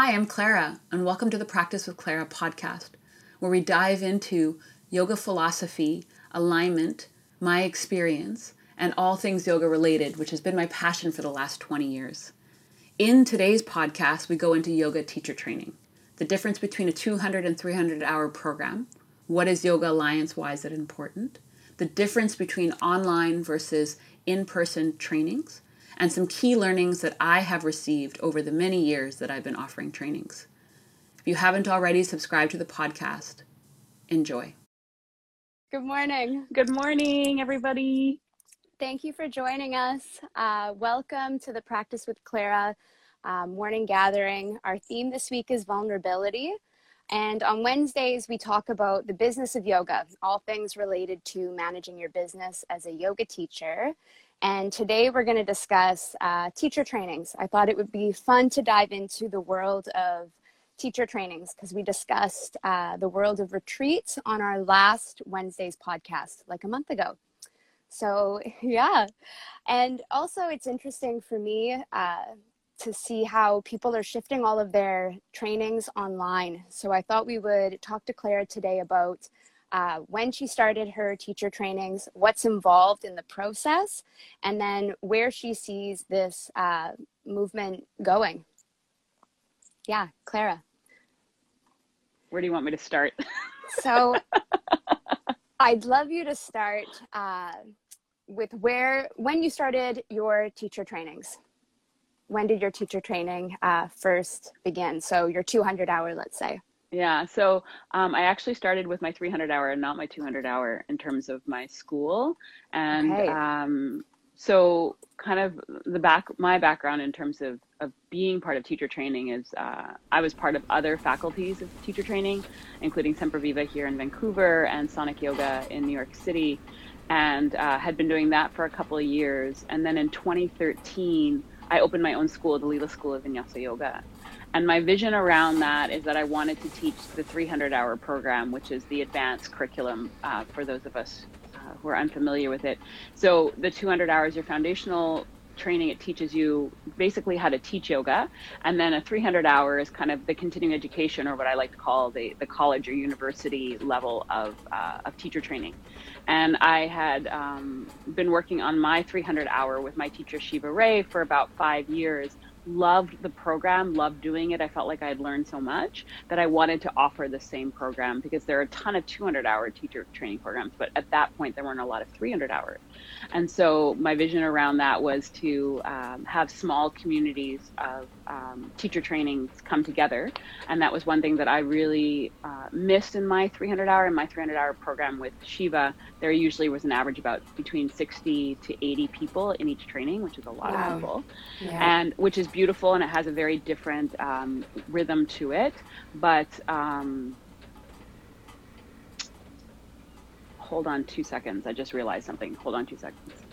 Hi, I'm Clara, and welcome to the Practice with Clara podcast, where we dive into yoga philosophy, alignment, my experience, and all things yoga related, which has been my passion for the last 20 years. In today's podcast, we go into yoga teacher training, the difference between a 200 and 300 hour program, what is Yoga Alliance, why is it important, the difference between online versus in person trainings, and some key learnings that I have received over the many years that I've been offering trainings. If you haven't already subscribed to the podcast, enjoy. Good morning. Good morning, everybody. Thank you for joining us. Uh, welcome to the Practice with Clara uh, morning gathering. Our theme this week is vulnerability. And on Wednesdays, we talk about the business of yoga, all things related to managing your business as a yoga teacher. And today we're going to discuss uh, teacher trainings. I thought it would be fun to dive into the world of teacher trainings because we discussed uh, the world of retreats on our last Wednesday's podcast, like a month ago. So, yeah. And also, it's interesting for me uh, to see how people are shifting all of their trainings online. So, I thought we would talk to Clara today about uh, when she started her teacher trainings, what's involved in the process, and then where she sees this uh, movement going. Yeah, Clara. Where do you want me to start? so, I'd love you to start uh, with where, when you started your teacher trainings. When did your teacher training uh, first begin? So, your 200 hour, let's say. Yeah, so um, I actually started with my 300 hour and not my 200 hour in terms of my school. And okay. um, so, kind of the back, my background in terms of, of being part of teacher training is uh, I was part of other faculties of teacher training, including Semperviva here in Vancouver and Sonic Yoga in New York City, and uh, had been doing that for a couple of years. And then in 2013, I opened my own school, the Lila School of Vinyasa Yoga. And my vision around that is that I wanted to teach the 300 hour program, which is the advanced curriculum uh, for those of us uh, who are unfamiliar with it. So the 200 hours, your foundational training, it teaches you basically how to teach yoga. And then a 300 hour is kind of the continuing education, or what I like to call the, the college or university level of, uh, of teacher training. And I had um, been working on my 300 hour with my teacher, Shiva Rea, for about five years loved the program, loved doing it. I felt like I had learned so much that I wanted to offer the same program because there are a ton of 200 hour teacher training programs, but at that point there weren't a lot of 300 hours. And so my vision around that was to um, have small communities of um, teacher trainings come together. And that was one thing that I really uh, missed in my 300 hour. In my 300 hour program with Shiva, there usually was an average about between 60 to 80 people in each training, which is a lot wow. of people. Yeah. And which is beautiful and it has a very different um, rhythm to it. But um, hold on two seconds. I just realized something. Hold on two seconds.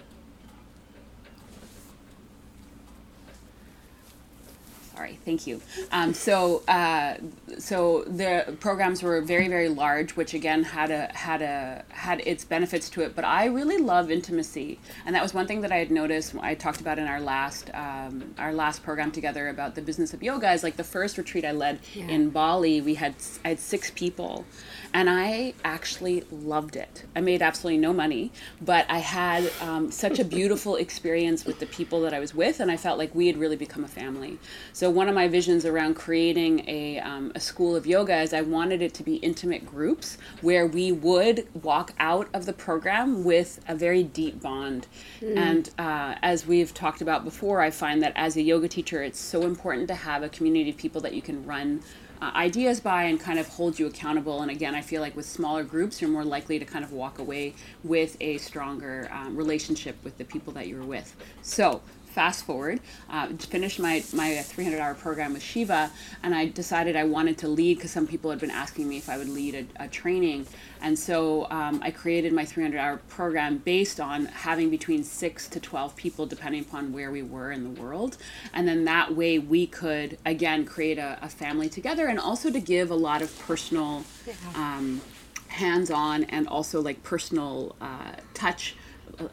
Sorry, thank you. Um, so, uh, so the programs were very, very large, which again had a had a had its benefits to it. But I really love intimacy, and that was one thing that I had noticed. I talked about in our last um, our last program together about the business of yoga. Is like the first retreat I led yeah. in Bali. We had I had six people, and I actually loved it. I made absolutely no money, but I had um, such a beautiful experience with the people that I was with, and I felt like we had really become a family. So one of my visions around creating a, um, a school of yoga is I wanted it to be intimate groups where we would walk out of the program with a very deep bond. Mm. And uh, as we've talked about before, I find that as a yoga teacher, it's so important to have a community of people that you can run uh, ideas by and kind of hold you accountable. And again, I feel like with smaller groups, you're more likely to kind of walk away with a stronger um, relationship with the people that you're with. So, fast forward, uh, finished my, my 300 hour program with Shiva, and I decided I wanted to lead because some people had been asking me if I would lead a, a training. And so um, I created my 300 hour program based on having between 6 to 12 people, depending upon where we were in the world. And then that way we could, again, create a, a family together and also to give a lot of personal. Um, hands-on and also like personal uh, touch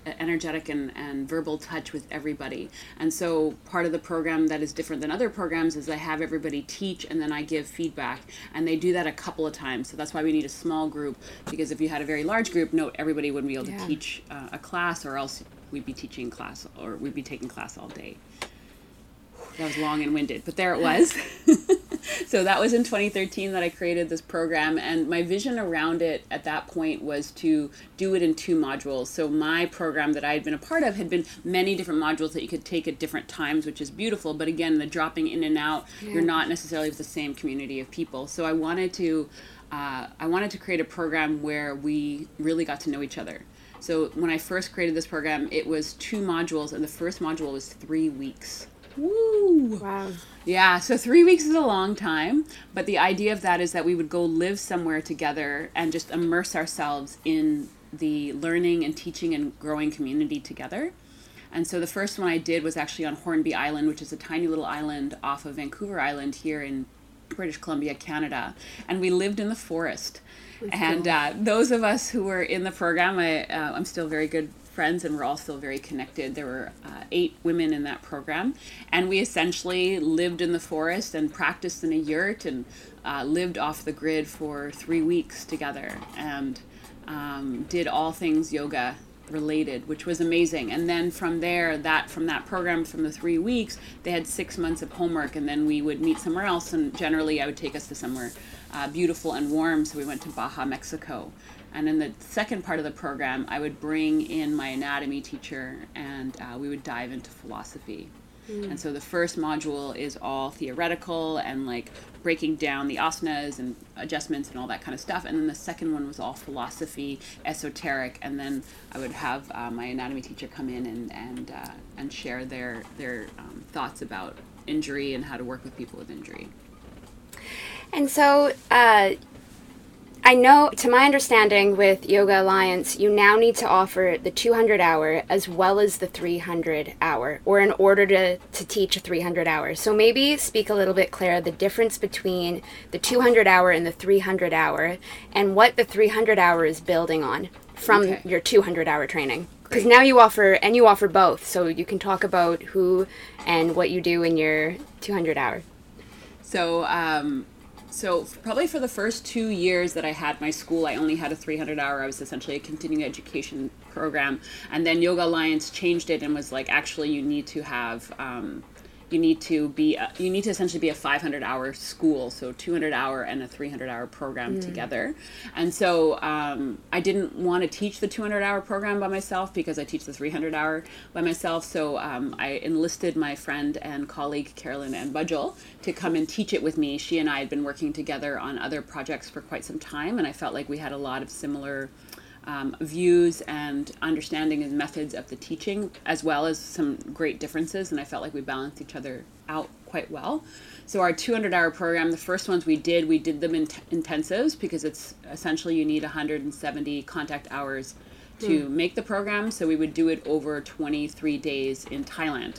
energetic and, and verbal touch with everybody. And so part of the program that is different than other programs is I have everybody teach and then I give feedback. And they do that a couple of times. So that's why we need a small group because if you had a very large group, no, everybody wouldn't be able yeah. to teach uh, a class or else we'd be teaching class or we'd be taking class all day. That was long and winded, but there it was. so that was in 2013 that I created this program, and my vision around it at that point was to do it in two modules. So my program that I had been a part of had been many different modules that you could take at different times, which is beautiful. But again, the dropping in and out, yeah. you're not necessarily with the same community of people. So I wanted to. Uh, I wanted to create a program where we really got to know each other. So when I first created this program, it was two modules, and the first module was three weeks. Woo! Wow. Yeah, so three weeks is a long time, but the idea of that is that we would go live somewhere together and just immerse ourselves in the learning and teaching and growing community together. And so the first one I did was actually on Hornby Island, which is a tiny little island off of Vancouver Island here in British Columbia, Canada. And we lived in the forest. That's and cool. uh, those of us who were in the program, I, uh, I'm still very good friends and we're all still very connected. There were uh, eight women in that program, and we essentially lived in the forest and practiced in a yurt and uh, lived off the grid for three weeks together and um, did all things yoga related which was amazing. And then from there that from that program from the three weeks they had six months of homework and then we would meet somewhere else. And generally i would take us to somewhere uh, beautiful and warm. So we went to baja mexico and in the second part of the program, I would bring in my anatomy teacher and uh, we would dive into philosophy. Mm. And so the first module is all theoretical and like breaking down the asanas and adjustments and all that kind of stuff. And then the second one was all philosophy, esoteric. And then I would have uh, my anatomy teacher come in and and uh, and share their their um, thoughts about injury and how to work with people with injury. And so uh, I know, to my understanding, with Yoga Alliance, you now need to offer the 200 hour as well as the 300 hour, or in order to, to teach a 300 hour. So maybe speak a little bit, Clara, the difference between the 200 hour and the 300 hour, and what the 300 hour is building on from okay. your 200 hour training. Because now you offer, and you offer both, so you can talk about who and what you do in your 200 hour. So, um, so probably for the first two years that I had my school, I only had a 300 hour. I was essentially a continuing education program, and then Yoga Alliance changed it and was like, actually, you need to have um, you need to be a, you need to essentially be a 500 hour school so 200 hour and a 300 hour program mm. together. And so um, i didn't want to teach the 200 hour program by myself because i teach the 300 hour by myself. So um, i enlisted my friend and colleague carolyn and budgel to come and teach it with me. She and i had been working together on other projects for quite some time and i felt like we had a lot of similar um, views and understanding and methods of the teaching, as well as some great differences. And I felt like we balanced each other out quite well. So our 200 hour program, the first ones we did, we did them in t- intensives because it's essentially you need 170 contact hours to hmm. make the program. So we would do it over 23 days in Thailand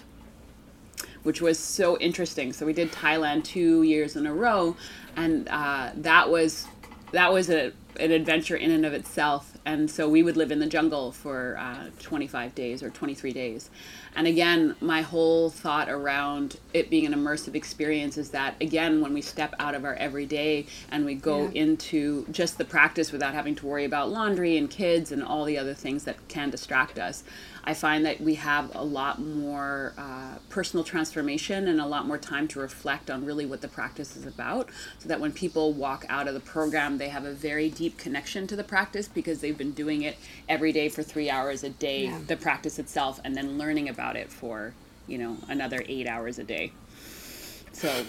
which was so interesting. So we did Thailand two years in a row, and uh, that was that was a, an adventure in and of itself and so we would live in the jungle for uh, 25 days or 23 days. And again my whole thought around it being an immersive experience is that again when we step out of our everyday and we go yeah. into just the practice without having to worry about laundry and kids and all the other things that can distract us I find that we have a lot more uh, personal transformation and a lot more time to reflect on really what the practice is about. So that when people walk out of the program, they have a very deep connection to the practice because they've been doing it every day for three hours a day, yeah. the practice itself, and then learning about it for, you know, another eight hours a day. So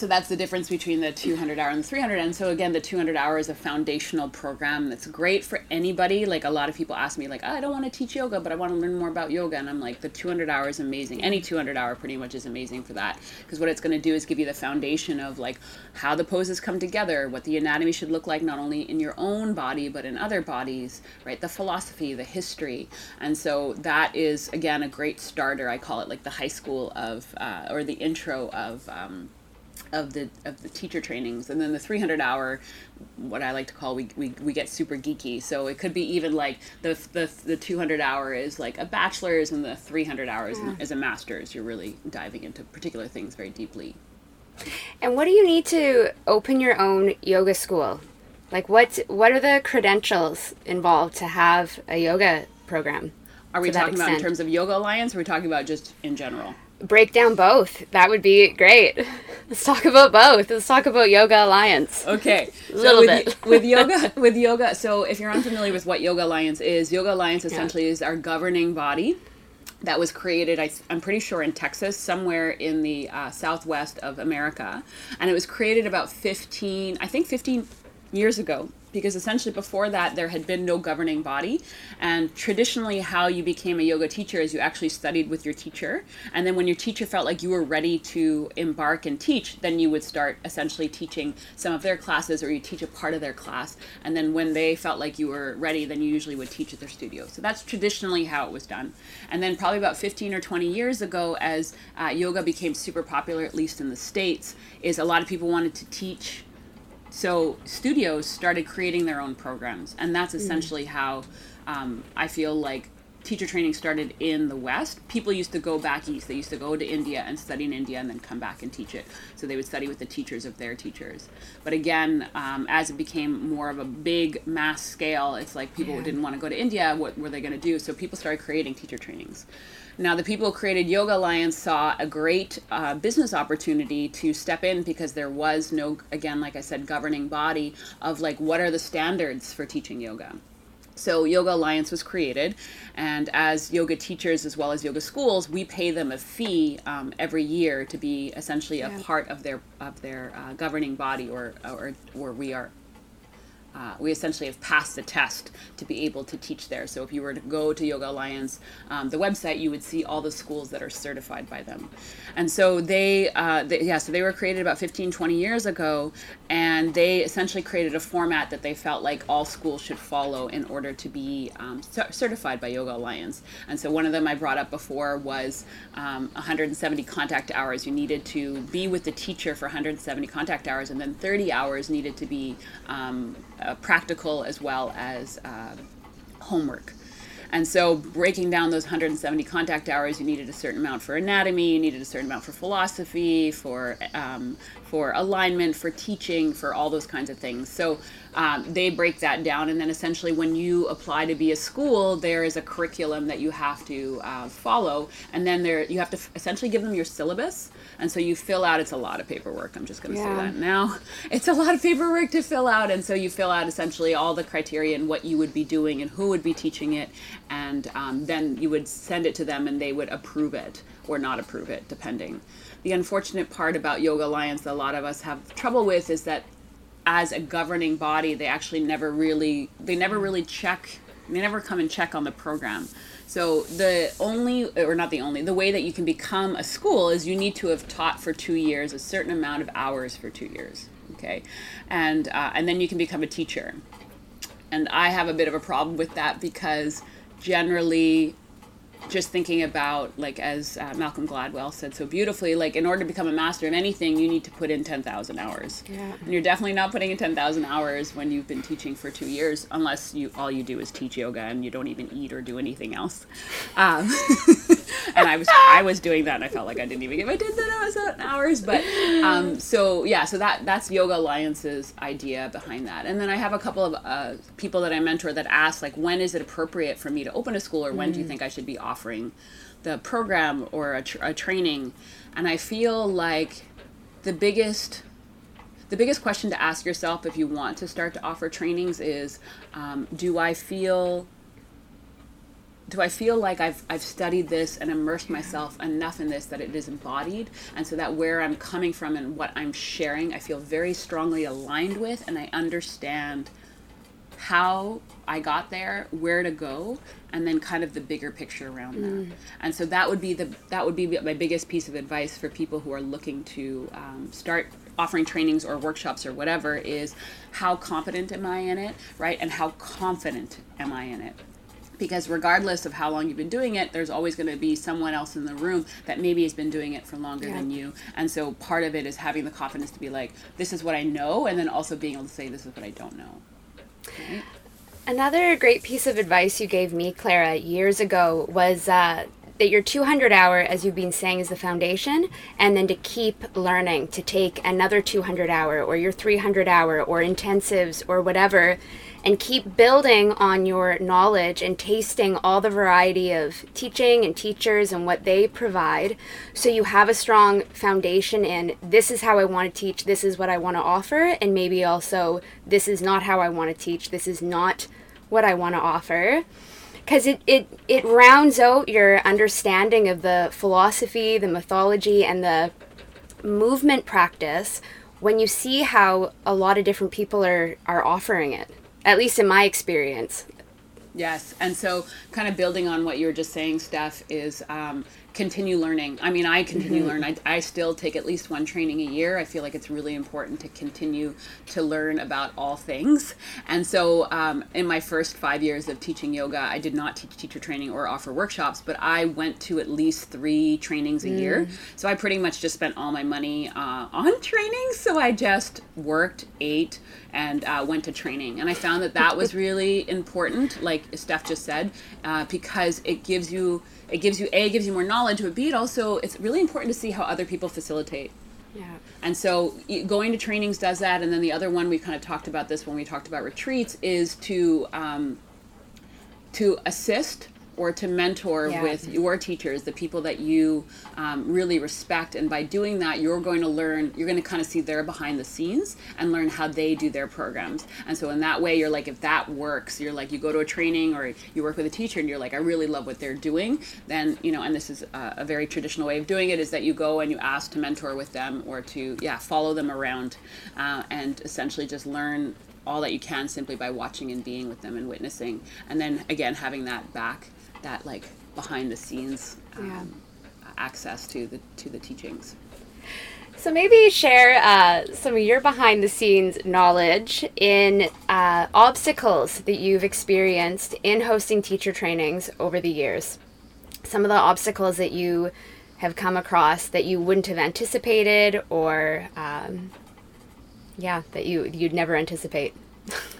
so that's the difference between the 200 hour and the 300 and so again the 200 hour is a foundational program that's great for anybody. Like a lot of people ask me like oh, i don't want to teach yoga but i want to learn more about yoga. And i'm like the 200 hour is amazing. Any 200 hour pretty much is amazing for that. Because what it's going to do is give you the foundation of like how the poses come together what the anatomy should look like not only in your own body but in other bodies right? The philosophy the history. And so that is again a great starter. I call it like the high school of uh, or the intro of um, of the of the teacher trainings. And then the 300 hour what i like to call we, we, we get super geeky. So it could be even like the, the the 200 hour is like a bachelor's and the 300 hours yeah. Hmm. is a master's. You're really diving into particular things very deeply. And what do you need to open your own yoga school? Like what what are the credentials involved to have a yoga program are we talking about in terms of yoga alliance or are we talking about just in general? Break down both. That would be great. Let's talk about both. Let's talk about Yoga Alliance. Okay, a little with, bit with yoga. With yoga, so if you're unfamiliar with what Yoga Alliance is, Yoga Alliance essentially yeah. is our governing body that was created I, am pretty sure in texas somewhere in the uh, southwest of america and it was created about 15 i think 15 years ago because essentially before that there had been no governing body. And traditionally how you became a yoga teacher is you actually studied with your teacher. And then when your teacher felt like you were ready to embark and teach then you would start essentially teaching some of their classes or you teach a part of their class. And then when they felt like you were ready then you usually would teach at their studio. So that's traditionally how it was done. And then probably about 15 or 20 years ago as uh, yoga became super popular at least in the states is a lot of people wanted to teach so studios started creating their own programs and that's mm. essentially mm. how um, i feel like teacher training started in the west people used to go back east they used to go to india and study in india and then come back and teach it so they would study with the teachers of their teachers but again um, as it became more of a big mass scale it's like people yeah. didn't want to go to india what were they going to do so people started creating teacher trainings now, the people who created Yoga Alliance saw a great uh, business opportunity to step in because there was no, again, like I said, governing body of like what are the standards for teaching yoga. So, Yoga Alliance was created, and as yoga teachers as well as yoga schools, we pay them a fee um, every year to be essentially a yeah. part of their of their uh, governing body, or or or we are uh, we essentially have passed the test to be able to teach there. So if you were to go to Yoga Alliance, um, the website, you would see all the schools that are certified by them. And so they, uh, they, yeah, so they were created about 15, 20 years ago, and they essentially created a format that they felt like all schools should follow in order to be um, certified by Yoga Alliance. And so one of them I brought up before was um, 170 contact hours. You needed to be with the teacher for 170 contact hours, and then 30 hours needed to be um, uh, practical as well as uh, homework. And so, breaking down those 170 contact hours, you needed a certain amount for anatomy, you needed a certain amount for philosophy, for um, for alignment, for teaching, for all those kinds of things. So um, they break that down, and then essentially, when you apply to be a school, there is a curriculum that you have to uh, follow, and then there you have to f- essentially give them your syllabus, and so you fill out. It's a lot of paperwork. I'm just going to yeah. say that now. It's a lot of paperwork to fill out, and so you fill out essentially all the criteria and what you would be doing and who would be teaching it, and um, then you would send it to them, and they would approve it or not approve it, depending the unfortunate part about Yoga Alliance that a lot of us have trouble with is that as a governing body, they actually never really they never really check they never come and check on the program. So the only or not the only the way that you can become a school is you need to have taught for two years a certain amount of hours for two years. Okay, and uh, and then you can become a teacher. And I have a bit of a problem with that because generally just thinking about like as uh, malcolm gladwell said so beautifully like in order to become a master of anything you need to put in 10000 hours yeah. and you're definitely not putting in 10000 hours when you've been teaching for two years unless you all you do is teach yoga and you don't even eat or do anything else um, and i was i was doing that and i felt like i didn't even get my 10000 hours but um, so yeah so that that's yoga alliance's idea behind that and then i have a couple of uh, people that i mentor that ask like when is it appropriate for me to open a school or when mm. do you mm. think i should be offering the program or a, a training and i feel like the biggest the biggest question to ask yourself if you want to start to offer trainings is um, do i feel do I feel like I've, I've studied this and immersed myself enough in this that it is embodied? And so that where I'm coming from and what I'm sharing, I feel very strongly aligned with, and I understand how I got there, where to go, and then kind of the bigger picture around mm. that. And so that would be the that would be my biggest piece of advice for people who are looking to um, start offering trainings or workshops or whatever is how competent am I in it, right? And how confident am I in it? Because regardless of how long you've been doing it there's always going to be someone else in the room that maybe has been doing it for longer yeah. than you and so part of it is having the confidence to be like this is what i know and then also being able to say this is what i don't know right? another great piece of advice you gave me clara years ago was uh, that your 200 hour, as you've been saying, is the foundation, and then to keep learning, to take another 200 hour or your 300 hour or intensives or whatever, and keep building on your knowledge and tasting all the variety of teaching and teachers and what they provide. So you have a strong foundation in this is how I want to teach, this is what I want to offer, and maybe also this is not how I want to teach, this is not what I want to offer. Because it, it, it rounds out your understanding of the philosophy, the mythology, and the movement practice when you see how a lot of different people are, are offering it, at least in my experience. Yes, and so kind of building on what you were just saying, Steph, is um, continue learning. I mean, I continue mm-hmm. learn. I, I still take at least one training a year. I feel like it's really important to continue to learn about all things. And so, um, in my first five years of teaching yoga, I did not teach teacher training or offer workshops, but I went to at least three trainings a mm. year. So I pretty much just spent all my money uh, on training. So I just worked, ate, and uh, went to training. And I found that that was really important, like Steph just said, uh, because it gives you it gives you a it gives you more knowledge but b it also it's really important to see how other people facilitate yeah. And so going to trainings does that. And then the other one, we kind of talked about this when we talked about retreats, is to um, to assist or to mentor yeah. with your teachers, the people that you um, really respect. And by doing that, you're going to learn, you're going to kind of see their behind the scenes and learn how they do their programs. And so, in that way, you're like, if that works, you're like, you go to a training or you work with a teacher and you're like, I really love what they're doing, then, you know, and this is a, a very traditional way of doing it is that you go and you ask to mentor with them or to, yeah, follow them around uh, and essentially just learn all that you can simply by watching and being with them and witnessing and then again having that back that like behind the scenes um, yeah. access to the to the teachings. So maybe share uh, some of your behind the scenes knowledge in uh, obstacles that you've experienced in hosting teacher trainings over the years. Some of the obstacles that you have come across that you wouldn't have anticipated, or um, yeah, that you you'd never anticipate.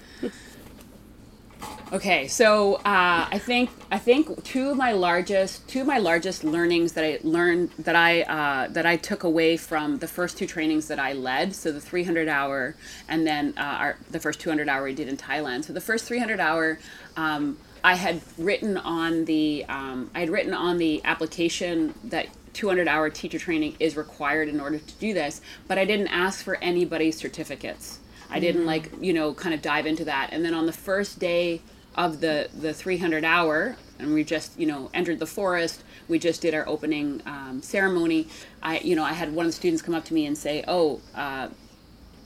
Okay, so uh, I think I think two of my largest two of my largest learnings that I learned that I uh, that I took away from the first two trainings that I led, so the 300 hour and then uh, our, the first 200 hour we did in Thailand. So the first 300 hour. Um, I had written on the um, I had written on the application that 200 hour teacher training is required in order to do this, but I didn't ask for anybody's certificates. I didn't mm-hmm. like you know kind of dive into that. And then on the first day of the the 300 hour and we just you know entered the forest. We just did our opening um, ceremony. I you know i had one of the students come up to me and say oh uh,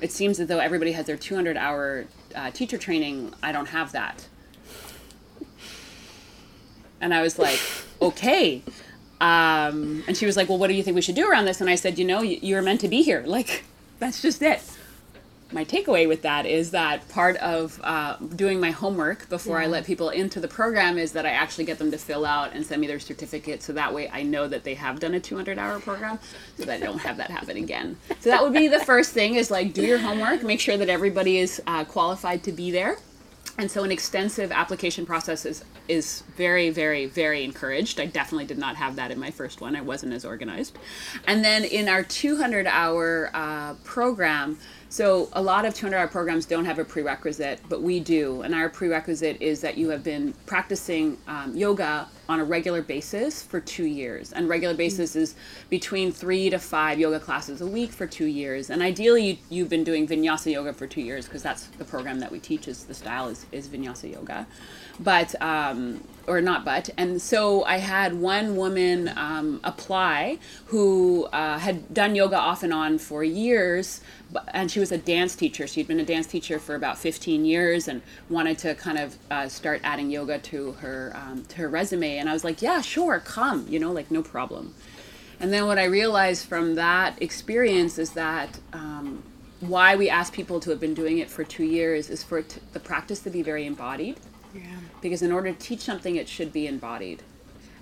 it seems as though everybody has their 200 hour uh, teacher training. I don't have that. And i was like okay. Um, and she was like well what do you think we should do around this? And i said you know you, you're meant to be here. Like that's just it my takeaway with that is that part of uh, doing my homework before yeah. I let people into the program is that I actually get them to fill out and send me their certificate so that way I know that they have done a 200 hour program so that I don't have that happen again. So that would be the first thing is like do your homework, make sure that everybody is uh, qualified to be there. And so an extensive application process is, is very, very, very encouraged. I definitely did not have that in my first one. I wasn't as organized. And then in our 200 hour uh, program, so a lot of 200 hour programs don't have a prerequisite, but we do. And our prerequisite is that you have been practicing um, yoga on a regular basis for two years. And regular basis is between three to five yoga classes a week for two years. And ideally, you, have been doing vinyasa yoga for two years because that's the program that we teach. Is the style is, is vinyasa yoga, but um, or not but and so i had one woman um, apply who uh, had done yoga off and on for years and she was a dance teacher. She'd been a dance teacher for about 15 years and wanted to kind of uh, start adding yoga to her um, to her resume. And i was like yeah sure come you know like no problem. And then what i realized from that experience is that um, why we ask people to have been doing it for two years is for t- the practice to be very embodied Yeah. Because in order to teach something, it should be embodied.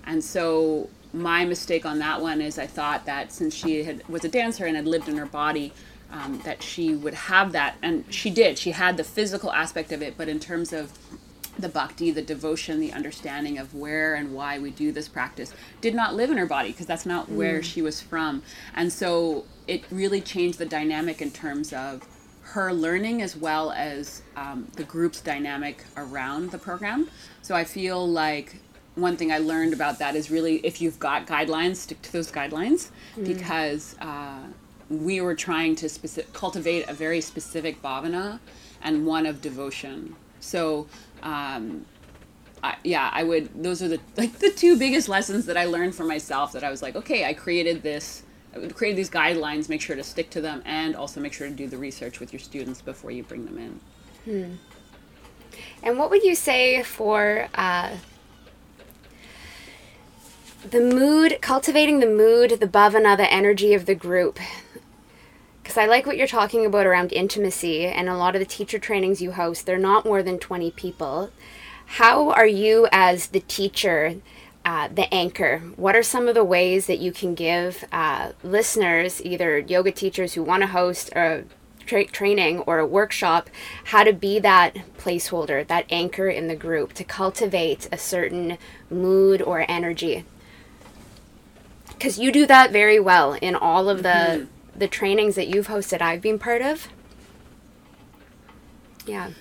And so my mistake on that one is I thought that since she had was a dancer and had lived in her body, um, that she would have that, and she did. She had the physical aspect of it, but in terms of the bhakti, the devotion, the understanding of where and why we do this practice, did not live in her body because that's not mm. where she was from. And so it really changed the dynamic in terms of her learning as well as um, the group's dynamic around the program. So I feel like one thing I learned about that is really if you've got guidelines, stick to those guidelines mm. because uh, we were trying to cultivate a very specific bhavana and one of devotion. So, um, I, yeah, I would. Those are the like the two biggest lessons that I learned for myself. That I was like, okay, I created this, I created these guidelines. Make sure to stick to them, and also make sure to do the research with your students before you bring them in. Hmm. And what would you say for uh, the mood, cultivating the mood, the bhavana, the energy of the group? because I like what you're talking about around intimacy and a lot of the teacher trainings you host, they're not more than 20 people. How are you, as the teacher, uh, the anchor? What are some of the ways that you can give uh, listeners, either yoga teachers who want to host a tra- training or a workshop, how to be that placeholder, that anchor in the group to cultivate a certain mood or energy? Because you do that very well in all of the. Mm-hmm the trainings that you've hosted I've been part of. Yeah.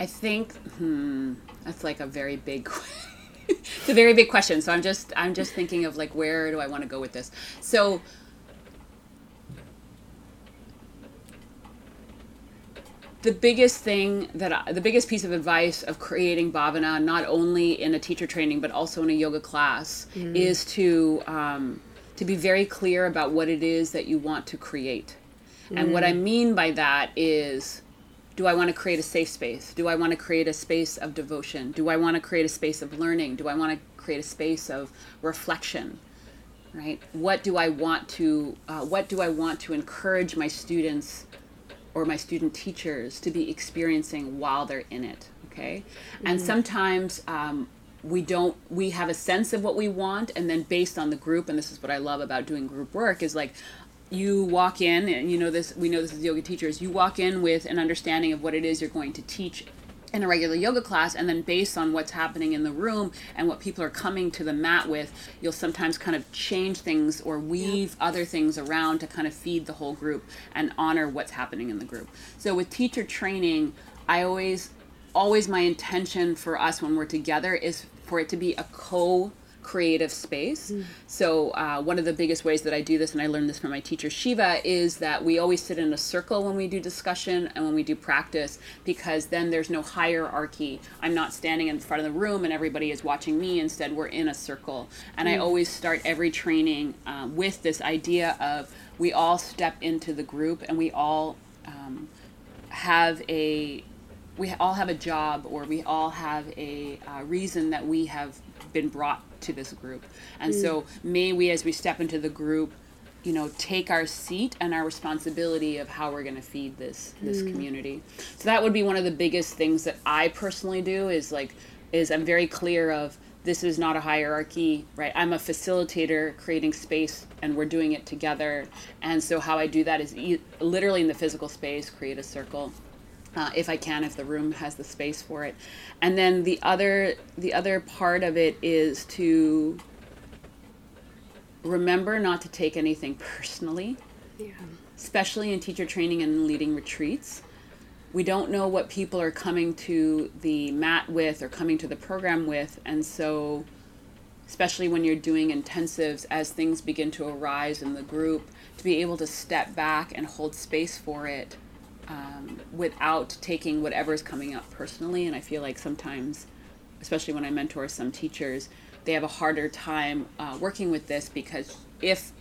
I think hmm, that's like a very big it's a very big question. So I'm just I'm just thinking of like where do I want to go with this. So the biggest thing that I, the biggest piece of advice of creating bhavana, not only in a teacher training but also in a yoga class, mm. is to um, to be very clear about what it is that you want to create. Mm. And what I mm. mean by that is, do I want to create a safe space? Do I want to create a space of devotion? Do I want to create a space of learning? Do I want to create a space of reflection? Right? What do I want to uh, What do I want to encourage my students? or my student teachers to be experiencing while they're in it okay mm-hmm. and sometimes um, we don't we have a sense of what we want and then based on the group and this is what i love about doing group work is like you walk in and you know this we know this as yoga teachers you walk in with an understanding of what it is you're going to teach in a regular yoga class and then based on what's happening in the room and what people are coming to the mat with you'll sometimes kind of change things or weave yeah. other things around to kind of feed the whole group and honor what's happening in the group so with teacher training i always always my intention for us when we're together is for it to be a co creative space. Mm. So, uh, one of the biggest ways that I do this, and I learned this from my teacher Shiva, is that we always sit in a circle when we do discussion and when we do practice because then there's no hierarchy. I'm not standing in front of the room and everybody is watching me. Instead, we're in a circle. And mm. I always start every training um, with this idea of we all step into the group and we all um, have a we all have a job or we all have a uh, reason that we have been brought to this group. And mm. so may we, as we step into the group, you know, take our seat and our responsibility of how we're going to feed this this mm. community. So that would be one of the biggest things that I personally do is like is I'm very clear of this is not a hierarchy, right? I'm a facilitator creating space and we're doing it together. And so how I do that is e- literally in the physical space, create a circle uh, if I can, if the room has the space for it. And then the other the other part of it is to remember not to take anything personally. Yeah. Especially in teacher training and leading retreats. We don't know what people are coming to the mat with or coming to the program with, and so especially when you're doing intensives as things begin to arise in the group, to be able to step back and hold space for it um, without taking whatever is coming up personally. And I feel like sometimes, especially when I mentor some teachers, they have a harder time uh, working with this because if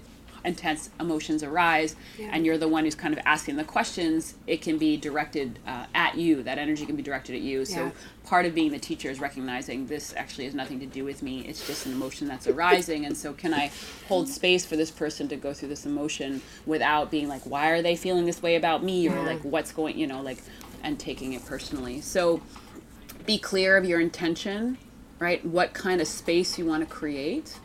intense emotions arise yeah. and you're the one who's kind of asking the questions it can be directed uh, at you that energy can be directed at you yeah. so part of being the teacher is recognizing this actually has nothing to do with me it's just an emotion that's arising and so can i hold space for this person to go through this emotion without being like why are they feeling this way about me or yeah. like what's going you know like and taking it personally. So be clear of your intention, right? What kind of space you want to create.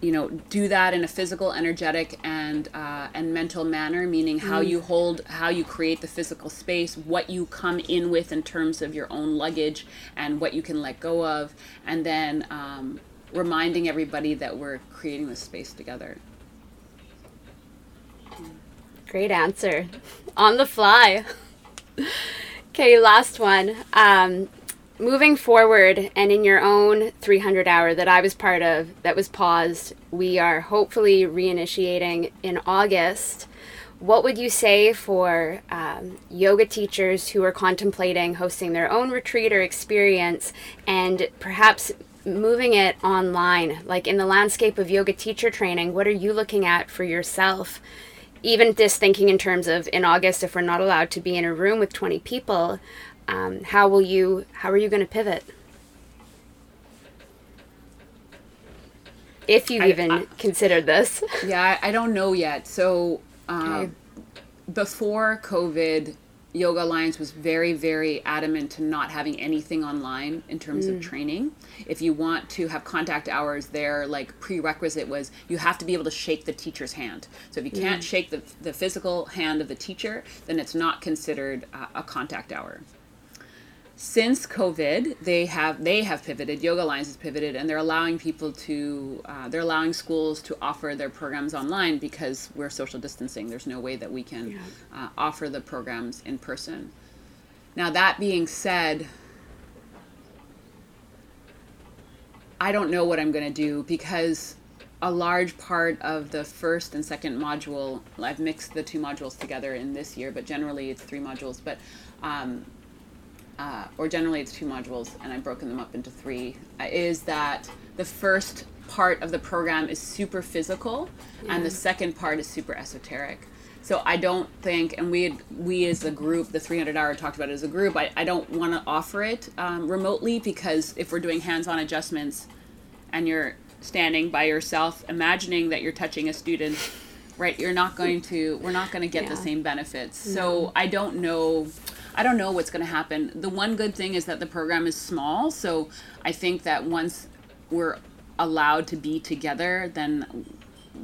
You know, do that in a physical, energetic, and uh, and mental manner. Meaning, how mm. you hold, how you create the physical space, what you come in with in terms of your own luggage, and what you can let go of, and then um, reminding everybody that we're creating this space together. Great answer. On the fly. okay, last one. Um, moving forward and in your own 300 hour that I was part of that was paused, we are hopefully reinitiating in August. What would you say for um, yoga teachers who are contemplating hosting their own retreat or experience and perhaps moving it online? Like in the landscape of yoga teacher training, what are you looking at for yourself even just thinking in terms of in August, if we're not allowed to be in a room with 20 people, um, how will you, how are you going to pivot? If you've I, even I, considered this. Yeah, I, I, don't know yet. So, uh, okay. before COVID, Yoga Alliance was very, very adamant to not having anything online in terms mm. of training. If you want to have contact hours, their like prerequisite was you have to be able to shake the teacher's hand. So if you can't mm. shake the, the physical hand of the teacher, then it's not considered uh, a contact hour since COVID, they have they have pivoted. Yoga Alliance has pivoted, and they're allowing people to uh, they're allowing schools to offer their programs online because we're social distancing. There's no way that we can yeah. uh, offer the programs in person. Now that being said, I don't know what I'm going to do because a large part of the first and second module, I've mixed the two modules together in this year, but generally it's three modules. But um, uh, or generally it's two modules, and I've broken them up into three, uh, is that the first part of the program is super physical, yeah. and the second part is super esoteric. So I don't think, and we had, we as a group, the 300 hour talked about it as a group. I, I don't want to offer it um, remotely because if we're doing hands-on adjustments, and you're standing by yourself, imagining that you're touching a student, right? You're not going to. We're not going to get yeah. the same benefits. No. So I don't know. I don't know what's going to happen. The one good thing is that the program is small, so I think that once we're allowed to be together, then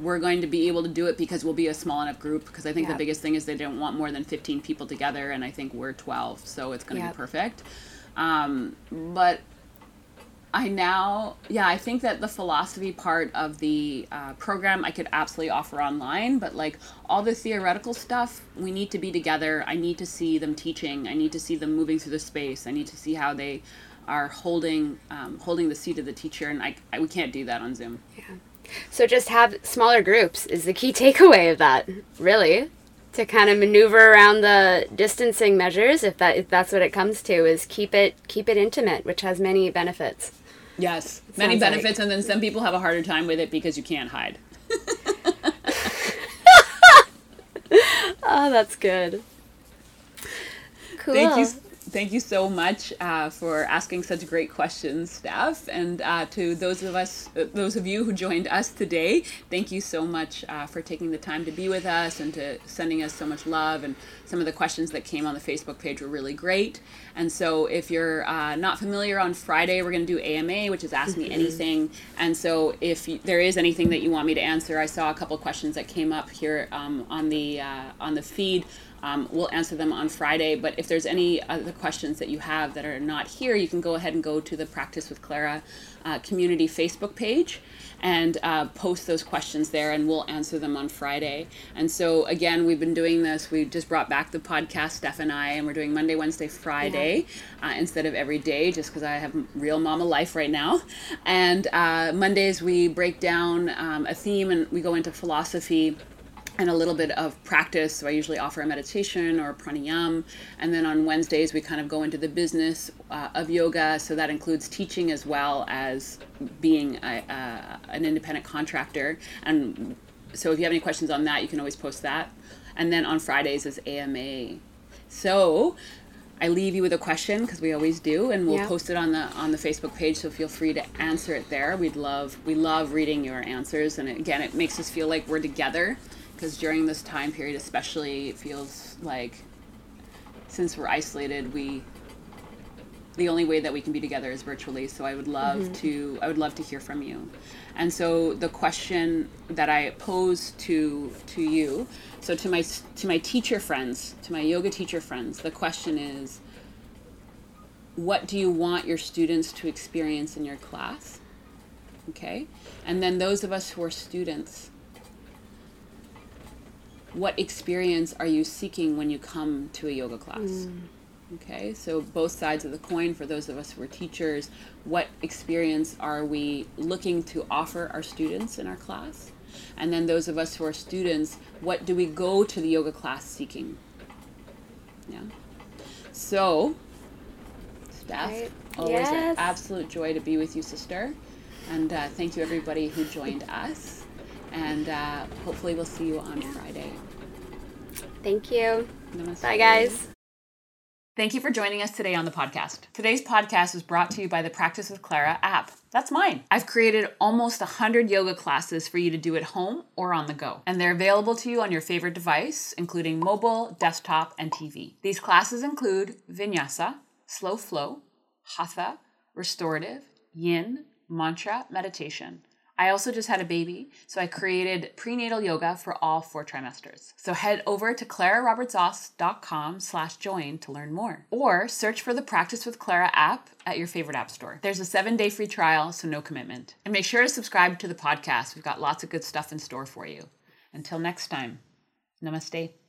we're going to be able to do it because we'll be a small enough group. Because I think yeah. the biggest thing is they don't want more than 15 people together, and I think we're 12, so it's going to yeah. be perfect. Um, but I now, yeah, I think that the philosophy part of the uh, program I could absolutely offer online, but like all the theoretical stuff, we need to be together. I need to see them teaching. I need to see them moving through the space. I need to see how they are holding um, holding the seat of the teacher, and I, I we can't do that on Zoom. Yeah. So just have smaller groups is the key takeaway of that, really to kind of maneuver around the distancing measures if that if that's what it comes to is keep it keep it intimate which has many benefits Yes, many benefits, like. and then some people have a harder time with it because you can't hide. oh, that's good. Cool. Thank you thank you so much uh, for asking such great questions, Steph. And uh, to those of us, uh, those of you who joined us today, thank you so much uh, for taking the time to be with us and to sending us so much love. And some of the questions that came on the Facebook page were really great. And so, if you're uh, not familiar, on Friday we're going to do AMA, which is Ask Me mm-hmm. Anything. And so, if you, there is anything that you want me to answer, I saw a couple questions that came up here um, on the uh, on the feed um, we'll answer them on Friday, but if there's any other questions that you have that are not here, you can go ahead and go to the Practice with Clara uh, community Facebook page and uh, post those questions there, and we'll answer them on Friday. And so, again, we've been doing this. We just brought back the podcast, Steph and I, and we're doing Monday, Wednesday, Friday yeah. uh, instead of every day, just because I have real mama life right now. And uh, Mondays, we break down um, a theme and we go into philosophy and a little bit of practice. So I usually offer a meditation or a pranayam. And then on Wednesdays, we kind of go into the business uh, of yoga. So that includes teaching as well as being a, uh, an independent contractor. And so if you have any questions on that, you can always post that. And then on Fridays is AMA. So I leave you with a question because we always do, and we'll yeah. post it on the on the Facebook page. So feel free to answer it there. We'd love we love reading your answers, and again, it makes us feel like we're together because during this time period especially it feels like since we're isolated, we the only way that we can be together is virtually. So I would love mm-hmm. to I would love to hear from you. And so the question that I pose to to you, so to my to my teacher friends, to my yoga teacher friends, the question is what do you want your students to experience in your class? Okay? And then those of us who are students, what experience are you seeking when you come to a yoga class? Mm. Okay, so both sides of the coin for those of us who are teachers, what experience are we looking to offer our students in our class? And then those of us who are students, what do we go to the yoga class seeking? Yeah. So, Steph, right. always yes. an absolute joy to be with you, sister. And uh, thank you, everybody who joined us. And uh, hopefully, we'll see you on Friday. Thank you. Namaste. Bye, guys. Thank you for joining us today on the podcast. Today's podcast is brought to you by the Practice with Clara app. That's mine. I've created almost 100 yoga classes for you to do at home or on the go, and they're available to you on your favorite device, including mobile, desktop, and TV. These classes include vinyasa, slow flow, hatha, restorative, yin, mantra, meditation. I also just had a baby, so I created prenatal yoga for all four trimesters. So head over to clararobertsoss.com slash join to learn more. Or search for the Practice with Clara app at your favorite app store. There's a seven-day free trial, so no commitment. And make sure to subscribe to the podcast. We've got lots of good stuff in store for you. Until next time, namaste.